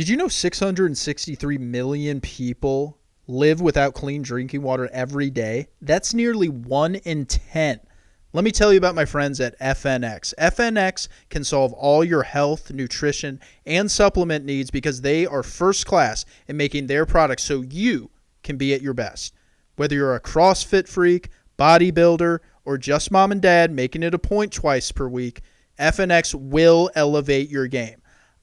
Did you know 663 million people live without clean drinking water every day? That's nearly 1 in 10. Let me tell you about my friends at FNX. FNX can solve all your health, nutrition, and supplement needs because they are first class in making their products so you can be at your best. Whether you're a CrossFit freak, bodybuilder, or just mom and dad making it a point twice per week, FNX will elevate your game.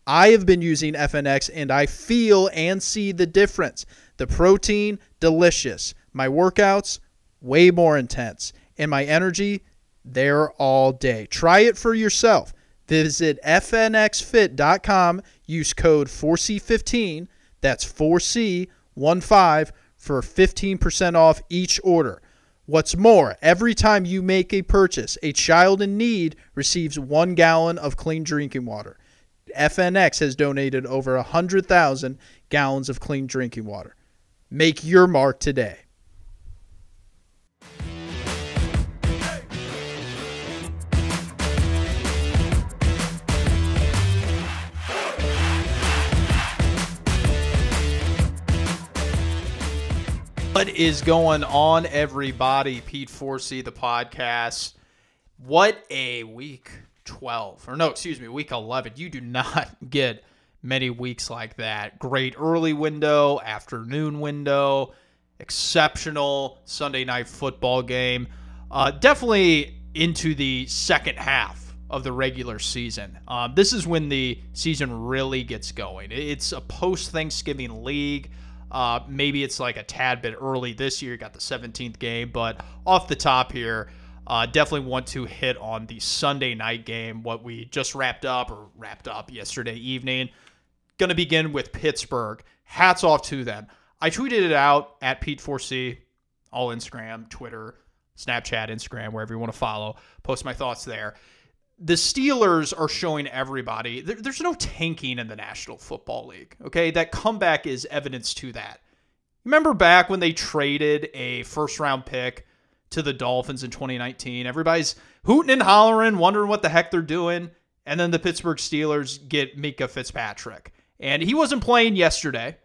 I have been using FNX and I feel and see the difference. The protein, delicious. My workouts, way more intense. And my energy, there all day. Try it for yourself. Visit fnxfit.com, use code 4C15, that's 4C15 for 15% off each order. What's more, every time you make a purchase, a child in need receives one gallon of clean drinking water. FNX has donated over 100,000 gallons of clean drinking water. Make your mark today. What is going on, everybody? Pete 4C, the podcast. What a week 12 or no excuse me week 11 you do not get many weeks like that. Great early window afternoon window exceptional sunday night football game. Uh, definitely into the second half of the regular season. Um, this is when the season really gets going. It's a post thanksgiving league. Uh, maybe it's like a tad bit early this year got the 17th game but off the top here uh, definitely want to hit on the Sunday night game, what we just wrapped up or wrapped up yesterday evening. Going to begin with Pittsburgh. Hats off to them. I tweeted it out at Pete4C, all Instagram, Twitter, Snapchat, Instagram, wherever you want to follow. Post my thoughts there. The Steelers are showing everybody there, there's no tanking in the National Football League. Okay, that comeback is evidence to that. Remember back when they traded a first round pick to the Dolphins in 2019. Everybody's hooting and hollering, wondering what the heck they're doing. And then the Pittsburgh Steelers get Minkah Fitzpatrick. And he wasn't playing yesterday.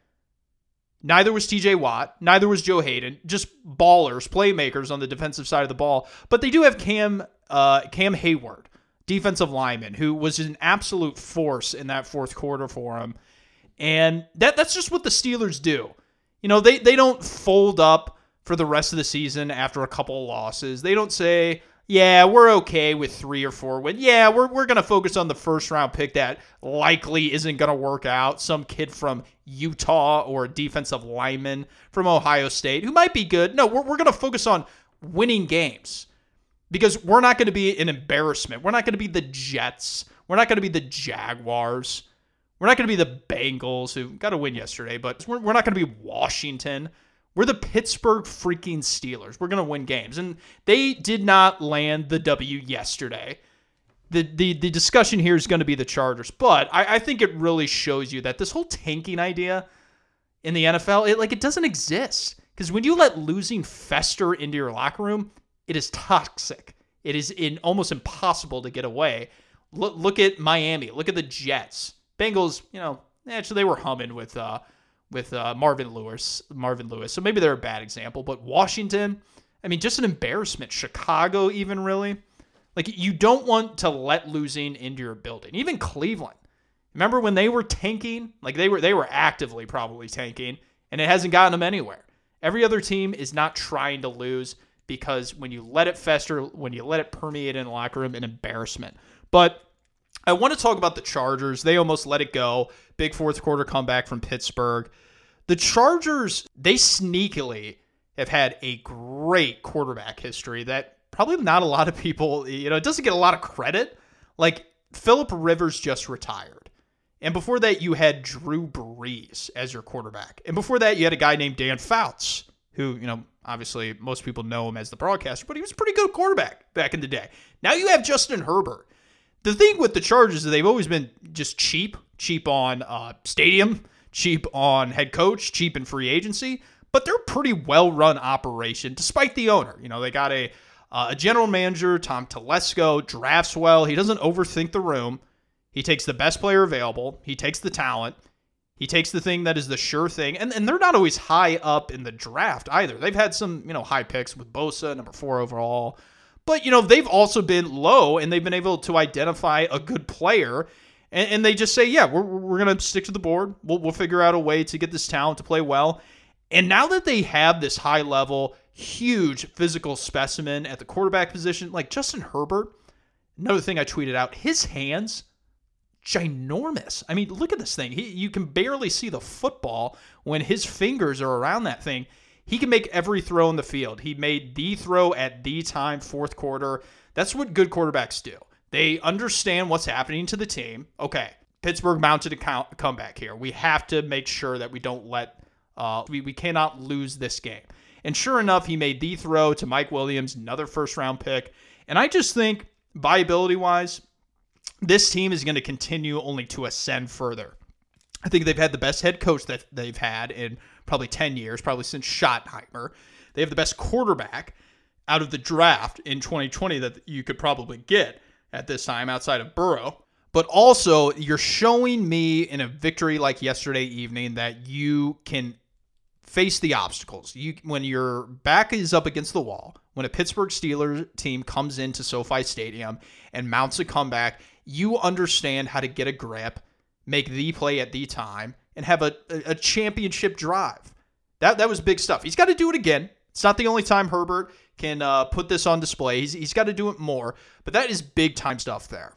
Neither was TJ Watt. Neither was Joe Haden. Just ballers, playmakers on the defensive side of the ball. But they do have Cam uh, Cam Heyward, defensive lineman, who was an absolute force in that fourth quarter for him. And that that's just what the Steelers do. You know, they they don't fold up for the rest of the season after a couple of losses. They don't say, yeah, we're okay with three or four wins. Yeah, we're, we're going to focus on the first round pick that likely isn't going to work out. Some kid from Utah or a defensive lineman from Ohio State who might be good. No, we're, we're going to focus on winning games because we're not going to be an embarrassment. We're not going to be the Jets. We're not going to be the Jaguars. We're not going to be the Bengals who got a win yesterday, but we're, we're not going to be Washington. We're the Pittsburgh freaking Steelers. We're going to win games. And they did not land the W yesterday. The, the, the discussion here is going to be the Chargers, but I, I think it really shows you that this whole tanking idea in the NFL, it like it doesn't exist. Because when you let losing fester into your locker room, it is toxic. It is in almost impossible to get away. Look, look at Miami. Look at the Jets. Bengals, you know, actually they were humming with uh, with uh, Marvin Lewis. Marvin Lewis. So maybe they're a bad example, but Washington, I mean, just an embarrassment. Chicago, even really. Like you don't want to let losing into your building. Even Cleveland. Remember when they were tanking? Like they were they were actively probably tanking, and it hasn't gotten them anywhere. Every other team is not trying to lose because when you let it fester, when you let it permeate in the locker room, an embarrassment. But I want to talk about the Chargers. They almost let it go. Big fourth quarter comeback from Pittsburgh. The Chargers, they sneakily have had a great quarterback history that probably not a lot of people, you know, it doesn't get a lot of credit. Like Philip Rivers just retired. And before that, you had Drew Brees as your quarterback. And before that, you had a guy named Dan Fouts, who, you know, obviously most people know him as the broadcaster, but he was a pretty good quarterback back in the day. Now you have Justin Herbert. The thing with the Chargers is they've always been just cheap, cheap on uh, stadium, cheap on head coach, cheap in free agency, but they're a pretty well run operation despite the owner. You know, they got a uh, a general manager, Tom Telesco, drafts well. He doesn't overthink the room. He takes the best player available. He takes the talent. He takes the thing that is the sure thing, and, and they're not always high up in the draft either. They've had some, you know, high picks with Bosa, number four overall. But, you know, they've also been low and they've been able to identify a good player. And, and they just say, yeah, we're, we're going to stick to the board. We'll, we'll figure out a way to get this talent to play well. And now that they have this high level, huge physical specimen at the quarterback position, like Justin Herbert, another thing I tweeted out, his hands ginormous. I mean, look at this thing. He, you can barely see the football when his fingers are around that thing. He can make every throw in the field. He made the throw at the time, fourth quarter. That's what good quarterbacks do. They understand what's happening to the team. Okay, Pittsburgh mounted a count, comeback here. We have to make sure that we don't let, uh, we, we cannot lose this game. And sure enough, he made the throw to Mike Williams, another first round pick. And I just think, viability wise, this team is going to continue only to ascend further. I think they've had the best head coach that they've had in probably 10 years, probably since Schottenheimer. They have the best quarterback out of the draft in 2020 that you could probably get at this time outside of Burrow. But also, you're showing me in a victory like yesterday evening that you can face the obstacles. You when your back is up against the wall, when a Pittsburgh Steelers team comes into SoFi Stadium and mounts a comeback, you understand how to get a grip, make the play at the time, and have a, a championship drive. That that was big stuff. He's got to do it again. It's not the only time Herbert can uh, put this on display. He's, he's got to do it more, but that is big time stuff there.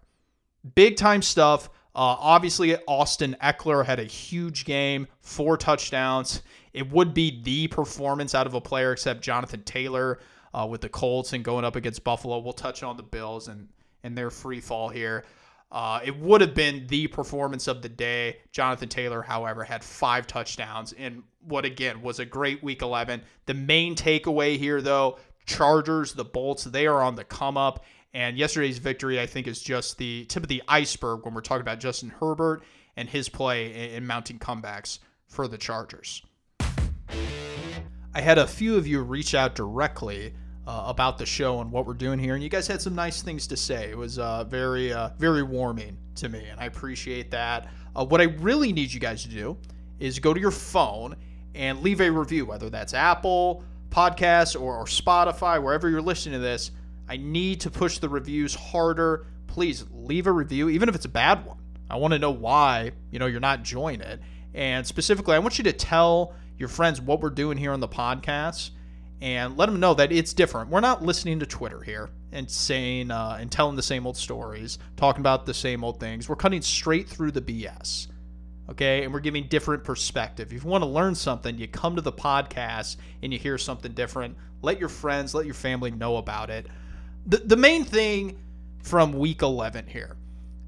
Big time stuff. Uh, obviously, Austin Ekeler had a huge game, four touchdowns. It would be the performance out of a player except Jonathan Taylor uh, with the Colts and going up against Buffalo. We'll touch on the Bills and and their free fall here. Uh, it would have been the performance of the day. Jonathan Taylor, however, had five touchdowns in what again was a great week 11. The main takeaway here, though, Chargers, the Bolts, they are on the come up. And yesterday's victory, I think, is just the tip of the iceberg when we're talking about Justin Herbert and his play in mounting comebacks for the Chargers. I had a few of you reach out directly uh, about the show and what we're doing here, and you guys had some nice things to say. It was uh, very, uh, very warming to me, and I appreciate that. Uh, what I really need you guys to do is go to your phone and leave a review, whether that's Apple Podcasts or, or Spotify, wherever you're listening to this. I need to push the reviews harder. Please leave a review, even if it's a bad one. I want to know why you know you're not enjoying it, and specifically, I want you to tell your friends what we're doing here on the podcast and let them know that it's different. We're not listening to Twitter here and saying uh, and telling the same old stories, talking about the same old things. We're cutting straight through the BS. Okay, and we're giving different perspective. If you want to learn something, you come to the podcast and you hear something different. Let your friends, let your family know about it. The, the main thing from week 11 here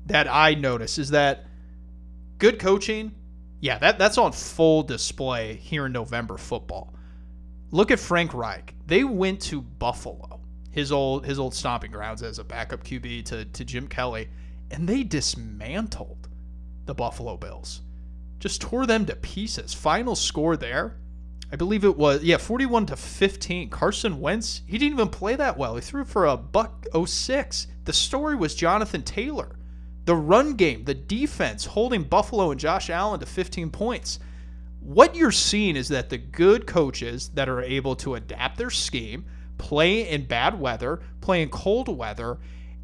that I notice is that good coaching, yeah, that, that's on full display here in November football. Look at Frank Reich. They went to Buffalo, his old his old stomping grounds as a backup QB to, to Jim Kelly, and they dismantled the Buffalo Bills. Just tore them to pieces. Final score there, I believe it was yeah, 41 to 15. Carson Wentz, he didn't even play that well. He threw for a buck 06. The story was Jonathan Taylor. The run game, the defense holding Buffalo and Josh Allen to 15 points what you're seeing is that the good coaches that are able to adapt their scheme, play in bad weather, play in cold weather,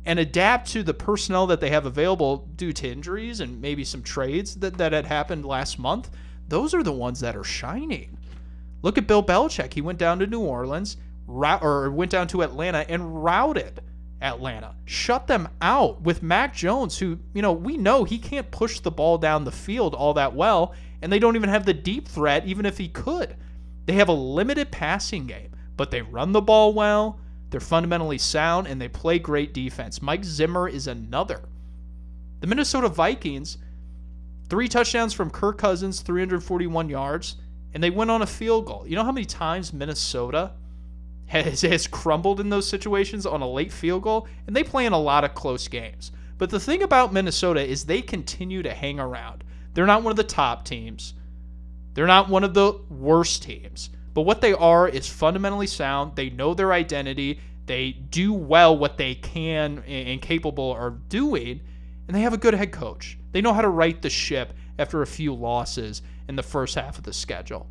and adapt to the personnel that they have available due to injuries and maybe some trades that, that had happened last month, those are the ones that are shining. Look at Bill Belichick. He went down to New Orleans, or went down to Atlanta and routed Atlanta, shut them out with Mac Jones, who, you know, we know he can't push the ball down the field all that well and they don't even have the deep threat, even if he could. They have a limited passing game, but they run the ball well, they're fundamentally sound, and they play great defense. Mike Zimmer is another. The Minnesota Vikings, three touchdowns from Kirk Cousins, 341 yards, and they went on a field goal. You know how many times Minnesota has, has crumbled in those situations on a late field goal? And they play in a lot of close games. But the thing about Minnesota is they continue to hang around. They're not one of the top teams. They're not one of the worst teams. But what they are is fundamentally sound. They know their identity. They do well what they can and capable of doing. and they have a good head coach. They know how to right the ship after a few losses in the first half of the schedule.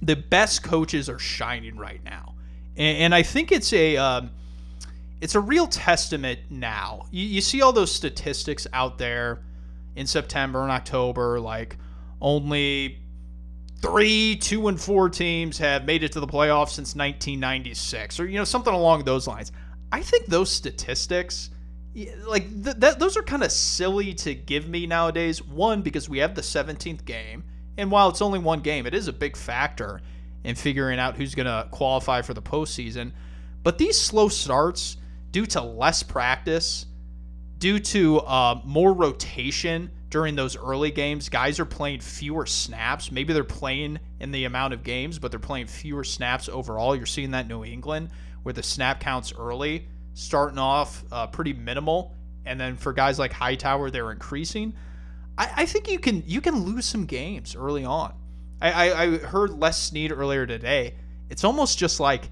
The best coaches are shining right now, and, and I think it's a um, it's a real testament now. You, you see all those statistics out there in September and October, like only three, two, and four teams have made it to the playoffs since 1996, or you know something along those lines. I think those statistics, like th- that, those are kind of silly to give me nowadays. One because we have the 17th game, and while it's only one game, it is a big factor in figuring out who's going to qualify for the postseason. But these slow starts, due to less practice, due to uh, more rotation during those early games, guys are playing fewer snaps. Maybe they're playing in the amount of games, but they're playing fewer snaps overall. You're seeing that New England where the snap counts early, starting off uh, pretty minimal, and then for guys like Hightower, they're increasing. I, I think you can you can lose some games early on. I, I, I heard Les Snead earlier today. It's almost just like,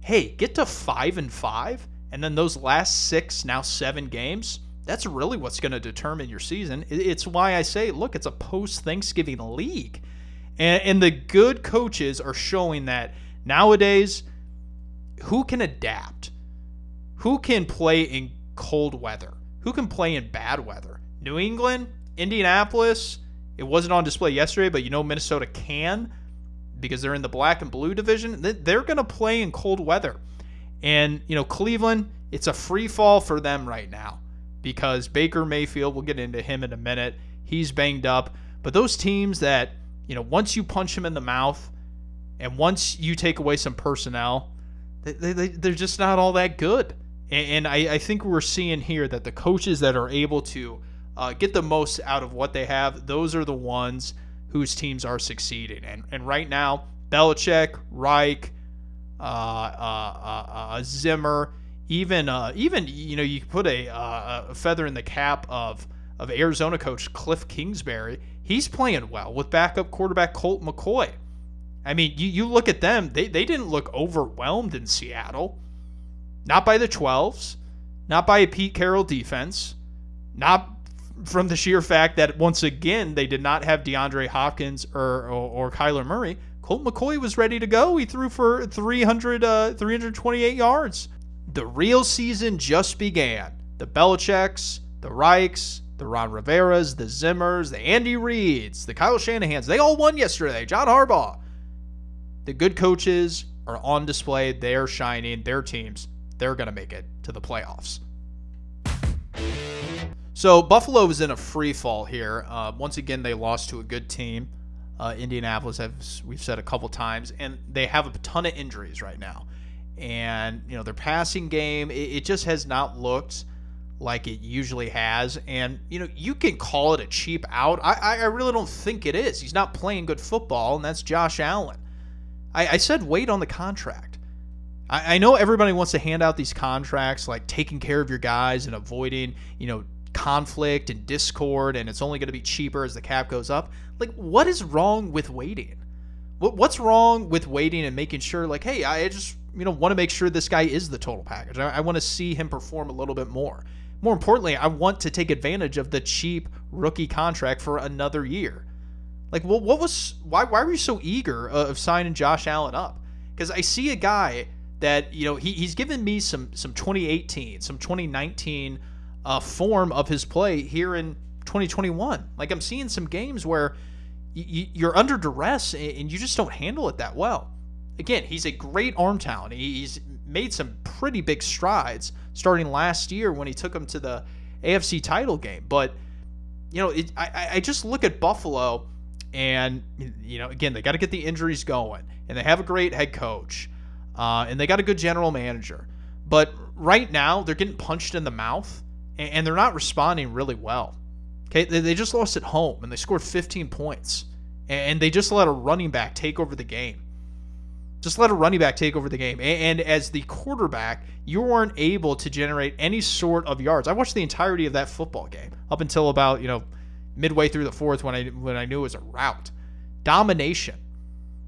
hey, get to five and five, and then those last six, now seven games that's really what's going to determine your season. It's why I say, look, it's a post Thanksgiving league. And, and, the good coaches are showing that nowadays, who can adapt? Who can play in cold weather? Who can play in bad weather? New England, Indianapolis, it wasn't on display yesterday, but you know Minnesota can because they're in the black and blue division. They're going to play in cold weather. And, you know, Cleveland, it's a free fall for them right now because Baker Mayfield, we'll get into him in a minute, he's banged up. But those teams that, you know, once you punch him in the mouth and once you take away some personnel, they, they, they're just not all that good. And, and I, I, think we're seeing here that the coaches that are able to uh, get the most out of what they have, those are the ones whose teams are succeeding. And, and right now, Belichick, Reich, uh, uh, uh, uh Zimmer, even uh, even you know you put a, uh, a feather in the cap of of Arizona coach Cliff Kingsbury. He's playing well with backup quarterback Colt McCoy. I mean, you, you look at them; they they didn't look overwhelmed in Seattle, not by the 12s, not by a Pete Carroll defense, not from the sheer fact that once again they did not have DeAndre Hopkins or or, or Kyler Murray. Colt McCoy was ready to go. He threw for 300 uh, 328 yards. The real season just began. The Belichicks, the Reichs, the Ron Riveras, the Zimmers, the Andy Reids, the Kyle Shanahans, they all won yesterday. John Harbaugh. The good coaches are on display. They're shining. Their teams, they're going to make it to the playoffs. So Buffalo is in a free fall here. Uh, once again, they lost to a good team. Uh, Indianapolis, as we've said a couple times, and they have a ton of injuries right now and you know their passing game it, it, just has not looked like it usually has. And you know you can call it a cheap out. I, I really don't think it is. He's not playing good football and that's josh allen. I, I said wait on the contract. I, I know everybody wants to hand out these contracts like taking care of your guys and avoiding you know conflict and discord and it's only going to be cheaper as the cap goes up. Like what is wrong with waiting? What's wrong with waiting and making sure like hey i just you know want to make sure this guy is the total package. I, I want to see him perform a little bit more. More importantly, I want to take advantage of the cheap rookie contract for another year. Like, well, what was why? Why were you so eager of signing Josh Allen up? Because I see a guy that you know he, he's given me some some 2018, some 2019 uh, form of his play here in 2021. Like I'm seeing some games where you're under duress and you just don't handle it that well again, he's a great arm talent. He's made some pretty big strides starting last year when he took him to the AFC title game. But you know, it, I I just look at Buffalo, and you know, again, they got to get the injuries going, and they have a great head coach, uh, and they got a good general manager. But right now, they're getting punched in the mouth, and, they're not responding really well. Okay, they, they just lost at home, and they scored 15 points, and they just let a running back take over the game. Just let a running back take over the game. And as the quarterback, you weren't able to generate any sort of yards. I watched the entirety of that football game up until about, you know, midway through the fourth when I when I knew it was a rout. Domination.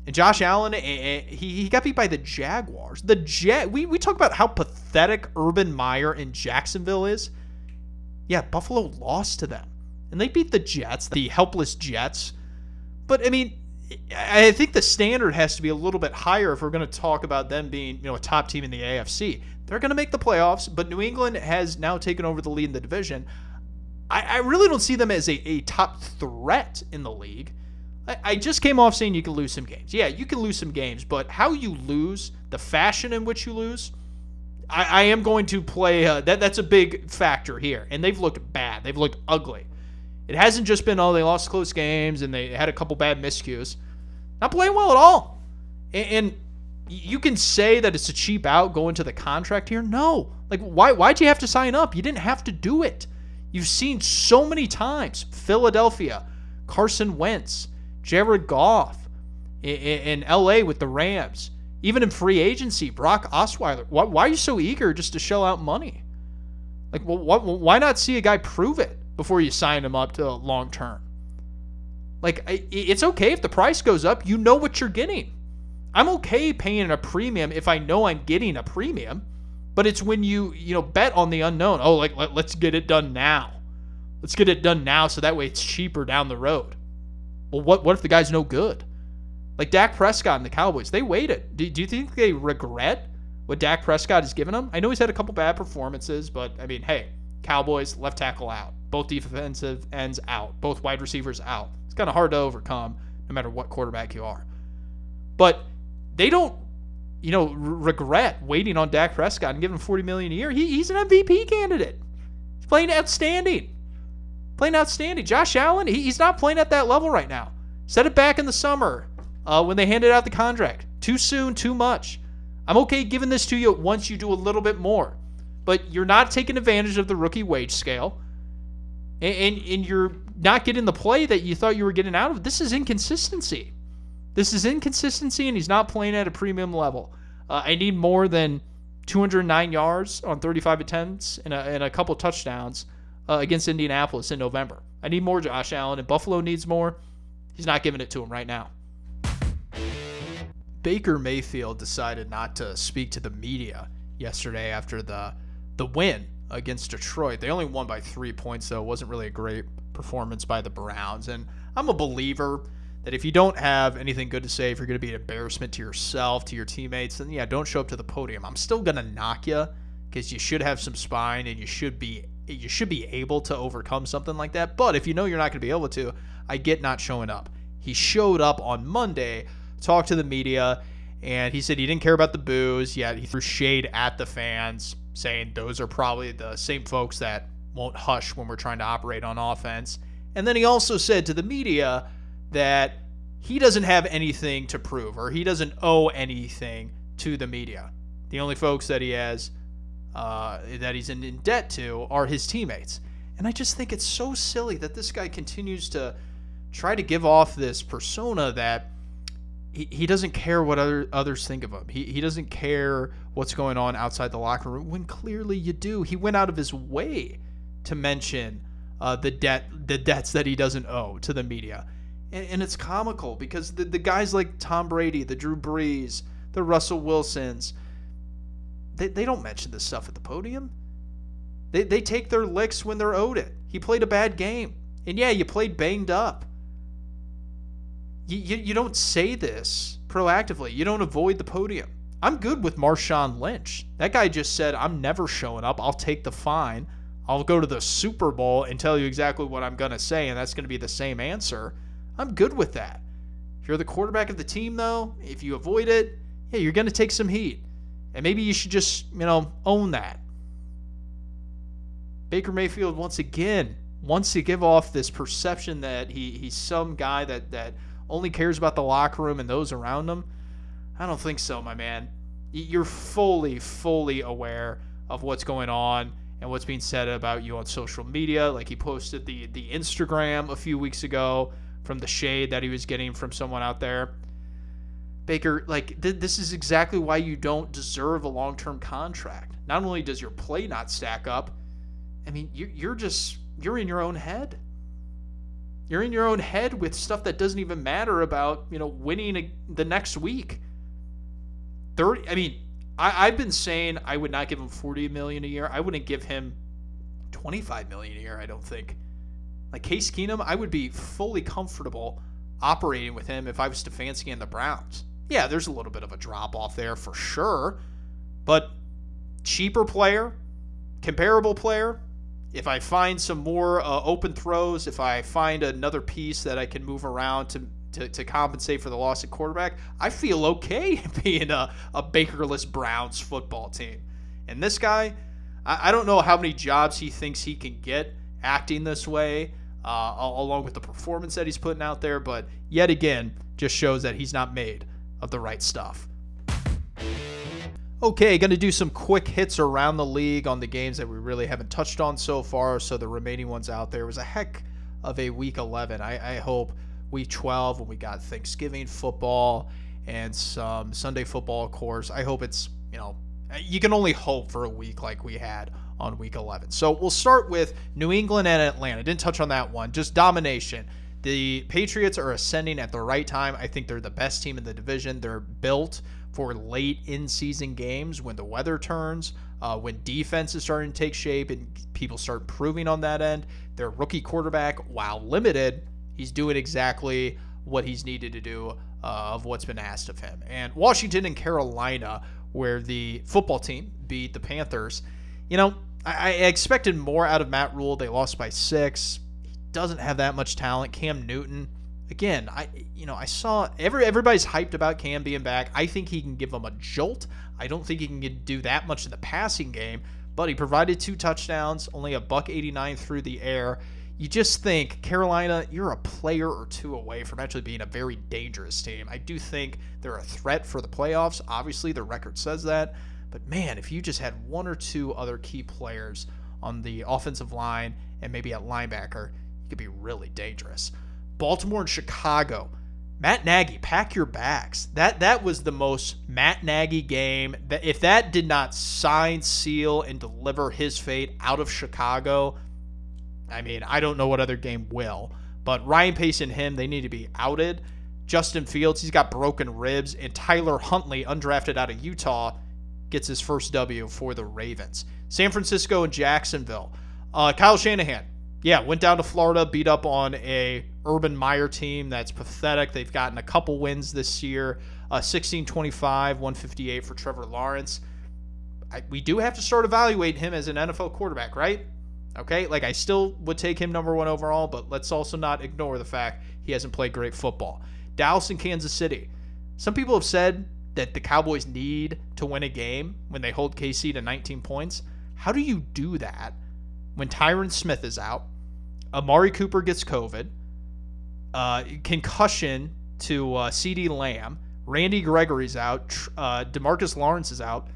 And Josh Allen, eh, eh, he, he got beat by the Jaguars. The Jag, we, we talk about how pathetic Urban Meyer in Jacksonville is. Yeah, Buffalo lost to them. And they beat the Jets, the helpless Jets. But I mean, I think the standard has to be a little bit higher if we're going to talk about them being, you know, a top team in the AFC. They're going to make the playoffs, but New England has now taken over the lead in the division. I, I really don't see them as a, a top threat in the league. I, I just came off saying you can lose some games. Yeah, you can lose some games, but how you lose, the fashion in which you lose, I, I am going to play. Uh, that that's a big factor here, and they've looked bad. They've looked ugly. It hasn't just been oh they lost close games and they had a couple bad miscues. Not playing well at all. And, and you can say that it's a cheap out going to the contract here. No, like why why'd you have to sign up? You didn't have to do it. You've seen so many times Philadelphia, Carson Wentz, Jared Goff in, in LA with the Rams, even in free agency, Brock Osweiler. Why, why are you so eager just to shell out money? Like, well, why not see a guy prove it before you sign him up to long term? Like, it's okay if the price goes up. You know what you're getting. I'm okay paying a premium if I know I'm getting a premium, but it's when you you know bet on the unknown. Oh, like let, let's get it done now. Let's get it done now so that way it's cheaper down the road. Well, what what if the guy's no good? Like Dak Prescott and the Cowboys, they waited. Do, do you think they regret what Dak Prescott has given them? I know he's had a couple bad performances, but I mean, hey, Cowboys left tackle out, both defensive ends out, both wide receivers out. It's kind of hard to overcome no matter what quarterback you are. But they don't, you know, regret waiting on Dak Prescott and giving him 40 million a year. He, he's an MVP candidate. He's playing outstanding. Playing outstanding. Josh Allen, he, he's not playing at that level right now. Said it back in the summer uh, when they handed out the contract. Too soon, too much. I'm okay giving this to you once you do a little bit more, but you're not taking advantage of the rookie wage scale, and, and, and you're not getting the play that you thought you were getting out of. This is inconsistency. This is inconsistency, and he's not playing at a premium level. Uh, I need more than 209 yards on 35 attempts and a, and a couple touchdowns uh, against Indianapolis in November. I need more Josh Allen, and Buffalo needs more. He's not giving it to him right now. Baker Mayfield decided not to speak to the media yesterday after the the win against Detroit. They only won by three points, though. It wasn't really a great performance by the Browns. And I'm a believer that if you don't have anything good to say, if you're going to be an embarrassment to yourself, to your teammates, then yeah, don't show up to the podium. I'm still going to knock you because you should have some spine and you should be you should be able to overcome something like that. But if you know you're not going to be able to, I get not showing up. He showed up on Monday, talked to the media, and he said he didn't care about the boos. Yet he threw shade at the fans, saying those are probably the same folks that won't hush when we're trying to operate on offense. And then he also said to the media that he doesn't have anything to prove or he doesn't owe anything to the media. The only folks that he has uh, that he's in, in debt to are his teammates. And I just think it's so silly that this guy continues to try to give off this persona that he, he doesn't care what other others think of him. He, he doesn't care what's going on outside the locker room when clearly you do. He went out of his way to mention uh, the debt the debts that he doesn't owe to the media. And, and it's comical because the, the guys like Tom Brady, the Drew Brees, the Russell Wilsons, they, they don't mention this stuff at the podium. They, they take their licks when they're owed it. He played a bad game. And yeah, you played banged up. You, you, you don't say this proactively. You don't avoid the podium. I'm good with Marshawn Lynch. That guy just said, I'm never showing up. I'll take the fine. I'll go to the Super Bowl and tell you exactly what I'm going to say, and that's going to be the same answer. I'm good with that. If you're the quarterback of the team, though, if you avoid it, yeah, you're going to take some heat. And maybe you should just, you know, own that. Baker Mayfield, once again, wants to give off this perception that he, he's some guy that, that only cares about the locker room and those around him. I don't think so, my man. You're fully, fully aware of what's going on and what's being said about you on social media. Like he posted the the Instagram a few weeks ago from the shade that he was getting from someone out there. Baker, like th- this is exactly why you don't deserve a long-term contract. Not only does your play not stack up, I mean, you're, you're just you're in your own head. You're in your own head with stuff that doesn't even matter about you know winning a, the next week. Thirty. I mean, I, I've been saying I would not give him forty million a year. I wouldn't give him 25 million a year, I don't think. Like Case Keenum, I would be fully comfortable operating with him if I was Stefanski and the Browns. Yeah, there's a little bit of a drop off there for sure, but cheaper player, comparable player. If I find some more uh, open throws, if I find another piece that I can move around to to, to compensate for the loss at quarterback, I feel okay being a, a Bakerless Browns football team. And this guy, I, I don't know how many jobs he thinks he can get acting this way, uh, along with the performance that he's putting out there, but yet again, just shows that he's not made of the right stuff. Okay, going to do some quick hits around the league on the games that we really haven't touched on so far. So the remaining ones out there was a heck of a week 11. I, I hope week 12 when we got Thanksgiving football and some Sunday football, of course. I hope it's, you know, you can only hope for a week like we had on week 11. So we'll start with New England and Atlanta. Didn't touch on that one, just domination. The Patriots are ascending at the right time. I think they're the best team in the division. They're built for late in season games when the weather turns, uh, when defense is starting to take shape and people start improving on that end. Their rookie quarterback, while limited, he's doing exactly what he's needed to do uh, of what's been asked of him. And Washington and Carolina, where the football team beat the Panthers, you know, I, I expected more out of Matt Rhule. They lost by six doesn't have that much talent. Cam Newton, again, I you know I saw every everybody's hyped about Cam being back. I think he can give them a jolt. I don't think he can do that much in the passing game, but he provided two touchdowns, only a buck 89 through the air. You just think Carolina, you're a player or two away from actually being a very dangerous team. I do think they're a threat for the playoffs. Obviously, the record says that. But man, if you just had one or two other key players on the offensive line and maybe at linebacker, you could be really dangerous. Baltimore and Chicago. Matt Nagy, pack your bags. That that was the most Matt Nagy game. If that did not sign, seal, and deliver his fate out of Chicago, I mean, I don't know what other game will. But Ryan Pace and him, they need to be outed. Justin Fields, he's got broken ribs, and Tyler Huntley, undrafted out of Utah, gets his first W for the Ravens. San Francisco and Jacksonville. Uh, Kyle Shanahan, yeah, went down to Florida, beat up on a Urban Meyer team that's pathetic. They've gotten a couple wins this year. Uh, 16-25, 158 for Trevor Lawrence. I, we do have to start evaluating him as an NFL quarterback, right? Okay, like I still would take him number one overall, but let's also not ignore the fact he hasn't played great football. Dallas and Kansas City. Some people have said that the Cowboys need to win a game when they hold KC to 19 points. How do you do that when Tyron Smith is out? Amari Cooper gets COVID, uh, concussion to uh, CeeDee Lamb, Randy Gregory's out, uh, Demarcus Lawrence is out.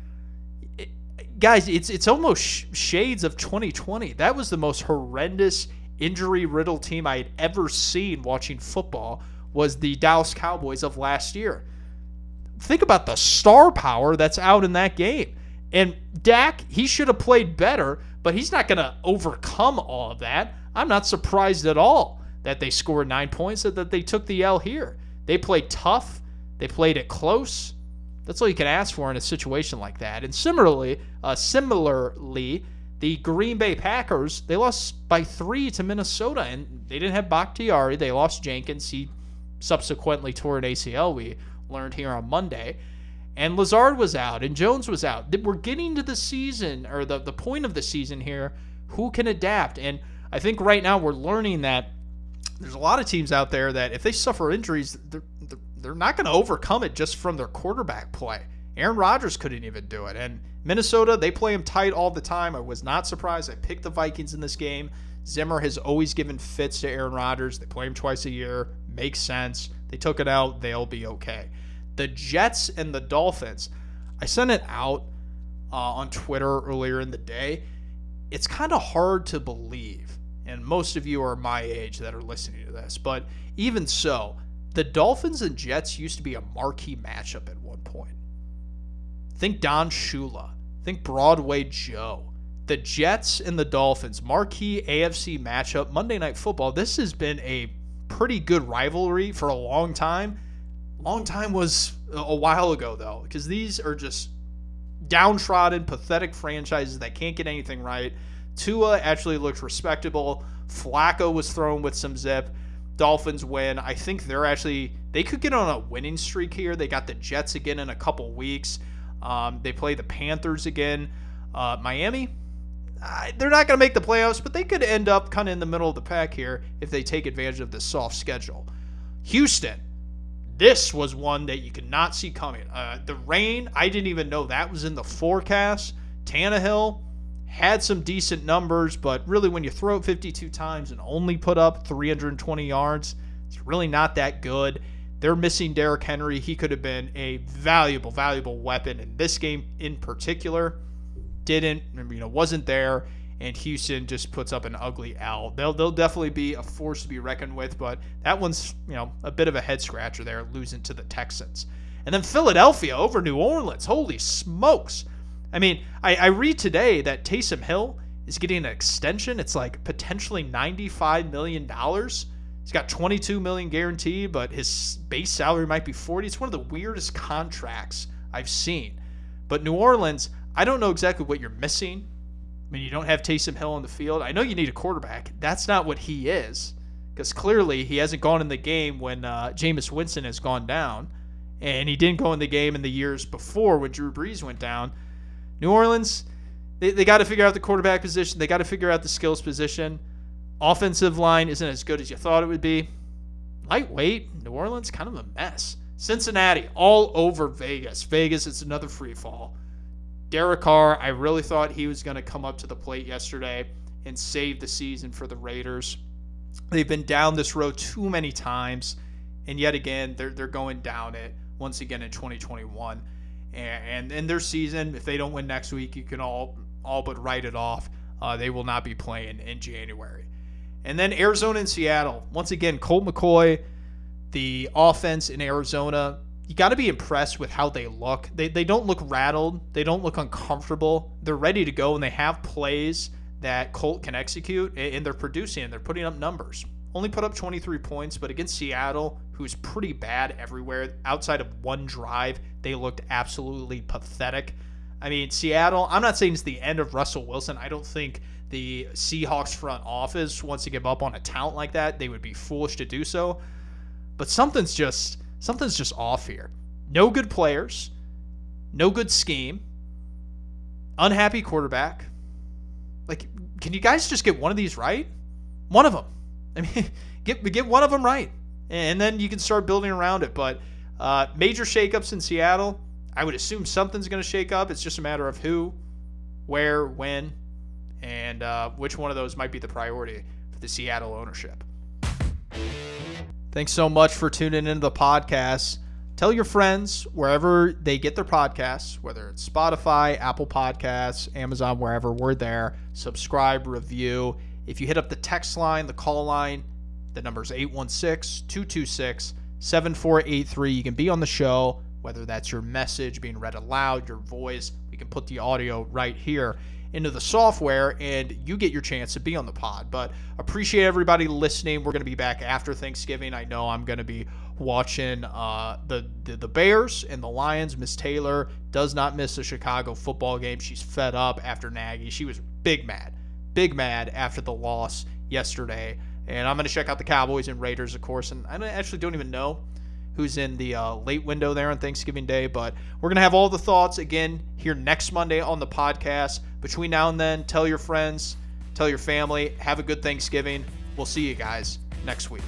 Guys, it's it's almost sh- shades of 2020. That was the most horrendous injury riddled team I had ever seen watching football. Was the Dallas Cowboys of last year? Think about the star power that's out in that game. And Dak, he should have played better, but he's not going to overcome all of that. I'm not surprised at all that they scored nine points and that they took the L here. They played tough, they played it close. That's all you can ask for in a situation like that. And similarly, uh, similarly, the Green Bay Packers they lost by three to Minnesota, and they didn't have Bakhtiari. They lost Jenkins. He subsequently tore an ACL. We learned here on Monday. And Lazard was out, and Jones was out. We're getting to the season, or the, the point of the season here. Who can adapt? And I think right now we're learning that there's a lot of teams out there that if they suffer injuries, they're, they're not going to overcome it just from their quarterback play. Aaron Rodgers couldn't even do it. And Minnesota, they play him tight all the time. I was not surprised. I picked the Vikings in this game. Zimmer has always given fits to Aaron Rodgers. They play him twice a year. Makes sense. They took it out. They'll be okay. The Jets and the Dolphins. I sent it out uh, on Twitter earlier in the day. It's kind of hard to believe and most of you are my age that are listening to this. But even so, the Dolphins and Jets used to be a marquee matchup at one point. Think Don Shula. Think Broadway Joe. The Jets and the Dolphins, marquee AFC matchup, Monday Night Football. This has been a pretty good rivalry for a long time. Long time was a while ago, though, because these are just downtrodden, pathetic franchises that can't get anything right Tua actually looked respectable. Flacco was thrown with some zip. Dolphins win. I think they're actually they could get on a winning streak here. They got the Jets again in a couple weeks. Um, they play the Panthers again. Uh, Miami, they're not going to make the playoffs, but they could end up kind of in the middle of the pack here if they take advantage of this soft schedule. Houston, this was one that you could not see coming. Uh, the rain, I didn't even know that was in the forecast. Tannehill had some decent numbers, but really when you throw it 52 times and only put up 320 yards, it's really not that good. They're missing Derrick Henry. He could have been a valuable, valuable weapon in this game in particular. Didn't, you know, wasn't there and Houston just puts up an ugly L. They'll they'll definitely be a force to be reckoned with, but that one's you know a bit of a head scratcher there, losing to the Texans, and then Philadelphia over New Orleans. Holy smokes! I mean, I, I read today that Taysom Hill is getting an extension. It's like potentially ninety-five million dollars. He's got 22 million guaranteed, but his base salary might be 40. It's one of the weirdest contracts I've seen. But New Orleans, I don't know exactly what you're missing I mean, you don't have Taysom Hill on the field. I know you need a quarterback. That's not what he is, because clearly he hasn't gone in the game when uh, Jameis Winston has gone down, and he didn't go in the game in the years before when Drew Brees went down. New Orleans, they, they got to figure out the quarterback position. They got to figure out the skills position. Offensive line isn't as good as you thought it would be. Lightweight, New Orleans, kind of a mess. Cincinnati, all over Vegas. Vegas, it's another free fall. Derek Carr, I really thought he was going to come up to the plate yesterday and save the season for the Raiders. They've been down this road too many times, and yet again, they're, they're going down it once again in 2021. And, in their season, if they don't win next week, you can all all but write it off. Uh, they will not be playing in January. And then Arizona and Seattle. Once again, Colt McCoy, the offense in Arizona you got to be impressed with how they look. They, they don't look rattled. They don't look uncomfortable. They're ready to go, and they have plays that Colt can execute, and they're producing and they're putting up numbers. Only put up 23 points, but against Seattle, who's pretty bad everywhere, outside of one drive, they looked absolutely pathetic. I mean, Seattle, I'm not saying it's the end of Russell Wilson. I don't think the Seahawks front office wants to give up on a talent like that. They would be foolish to do so. But something's just something's just off here. No good players, no good scheme, unhappy quarterback. Like, can you guys just get one of these right? One of them. I mean, get get one of them right, and then you can start building around it. But uh, major shakeups in Seattle. I would assume something's going to shake up. It's just a matter of who, where, when, and uh, which one of those might be the priority for the Seattle ownership. Thanks so much for tuning into the podcast. Tell your friends wherever they get their podcasts, whether it's Spotify, Apple Podcasts, Amazon, wherever we're there. Subscribe, review. If you hit up the text line, the call line, the number is 816 226 7483. You can be on the show, whether that's your message being read aloud, your voice. We can put the audio right here into the software and you get your chance to be on the pod. But appreciate everybody listening. We're going to be back after Thanksgiving. I know I'm going to be watching uh, the, the, the Bears and the Lions. Miss Taylor does not miss a Chicago football game. She's fed up after Nagy. She was big mad, big mad after the loss yesterday. And I'm going to check out the Cowboys and Raiders, of course. And I actually don't even know who's in the uh, late window there on Thanksgiving Day. But we're going to have all the thoughts again here next Monday on the podcast. Between now and then, tell your friends, tell your family, have a good Thanksgiving. We'll see you guys next week.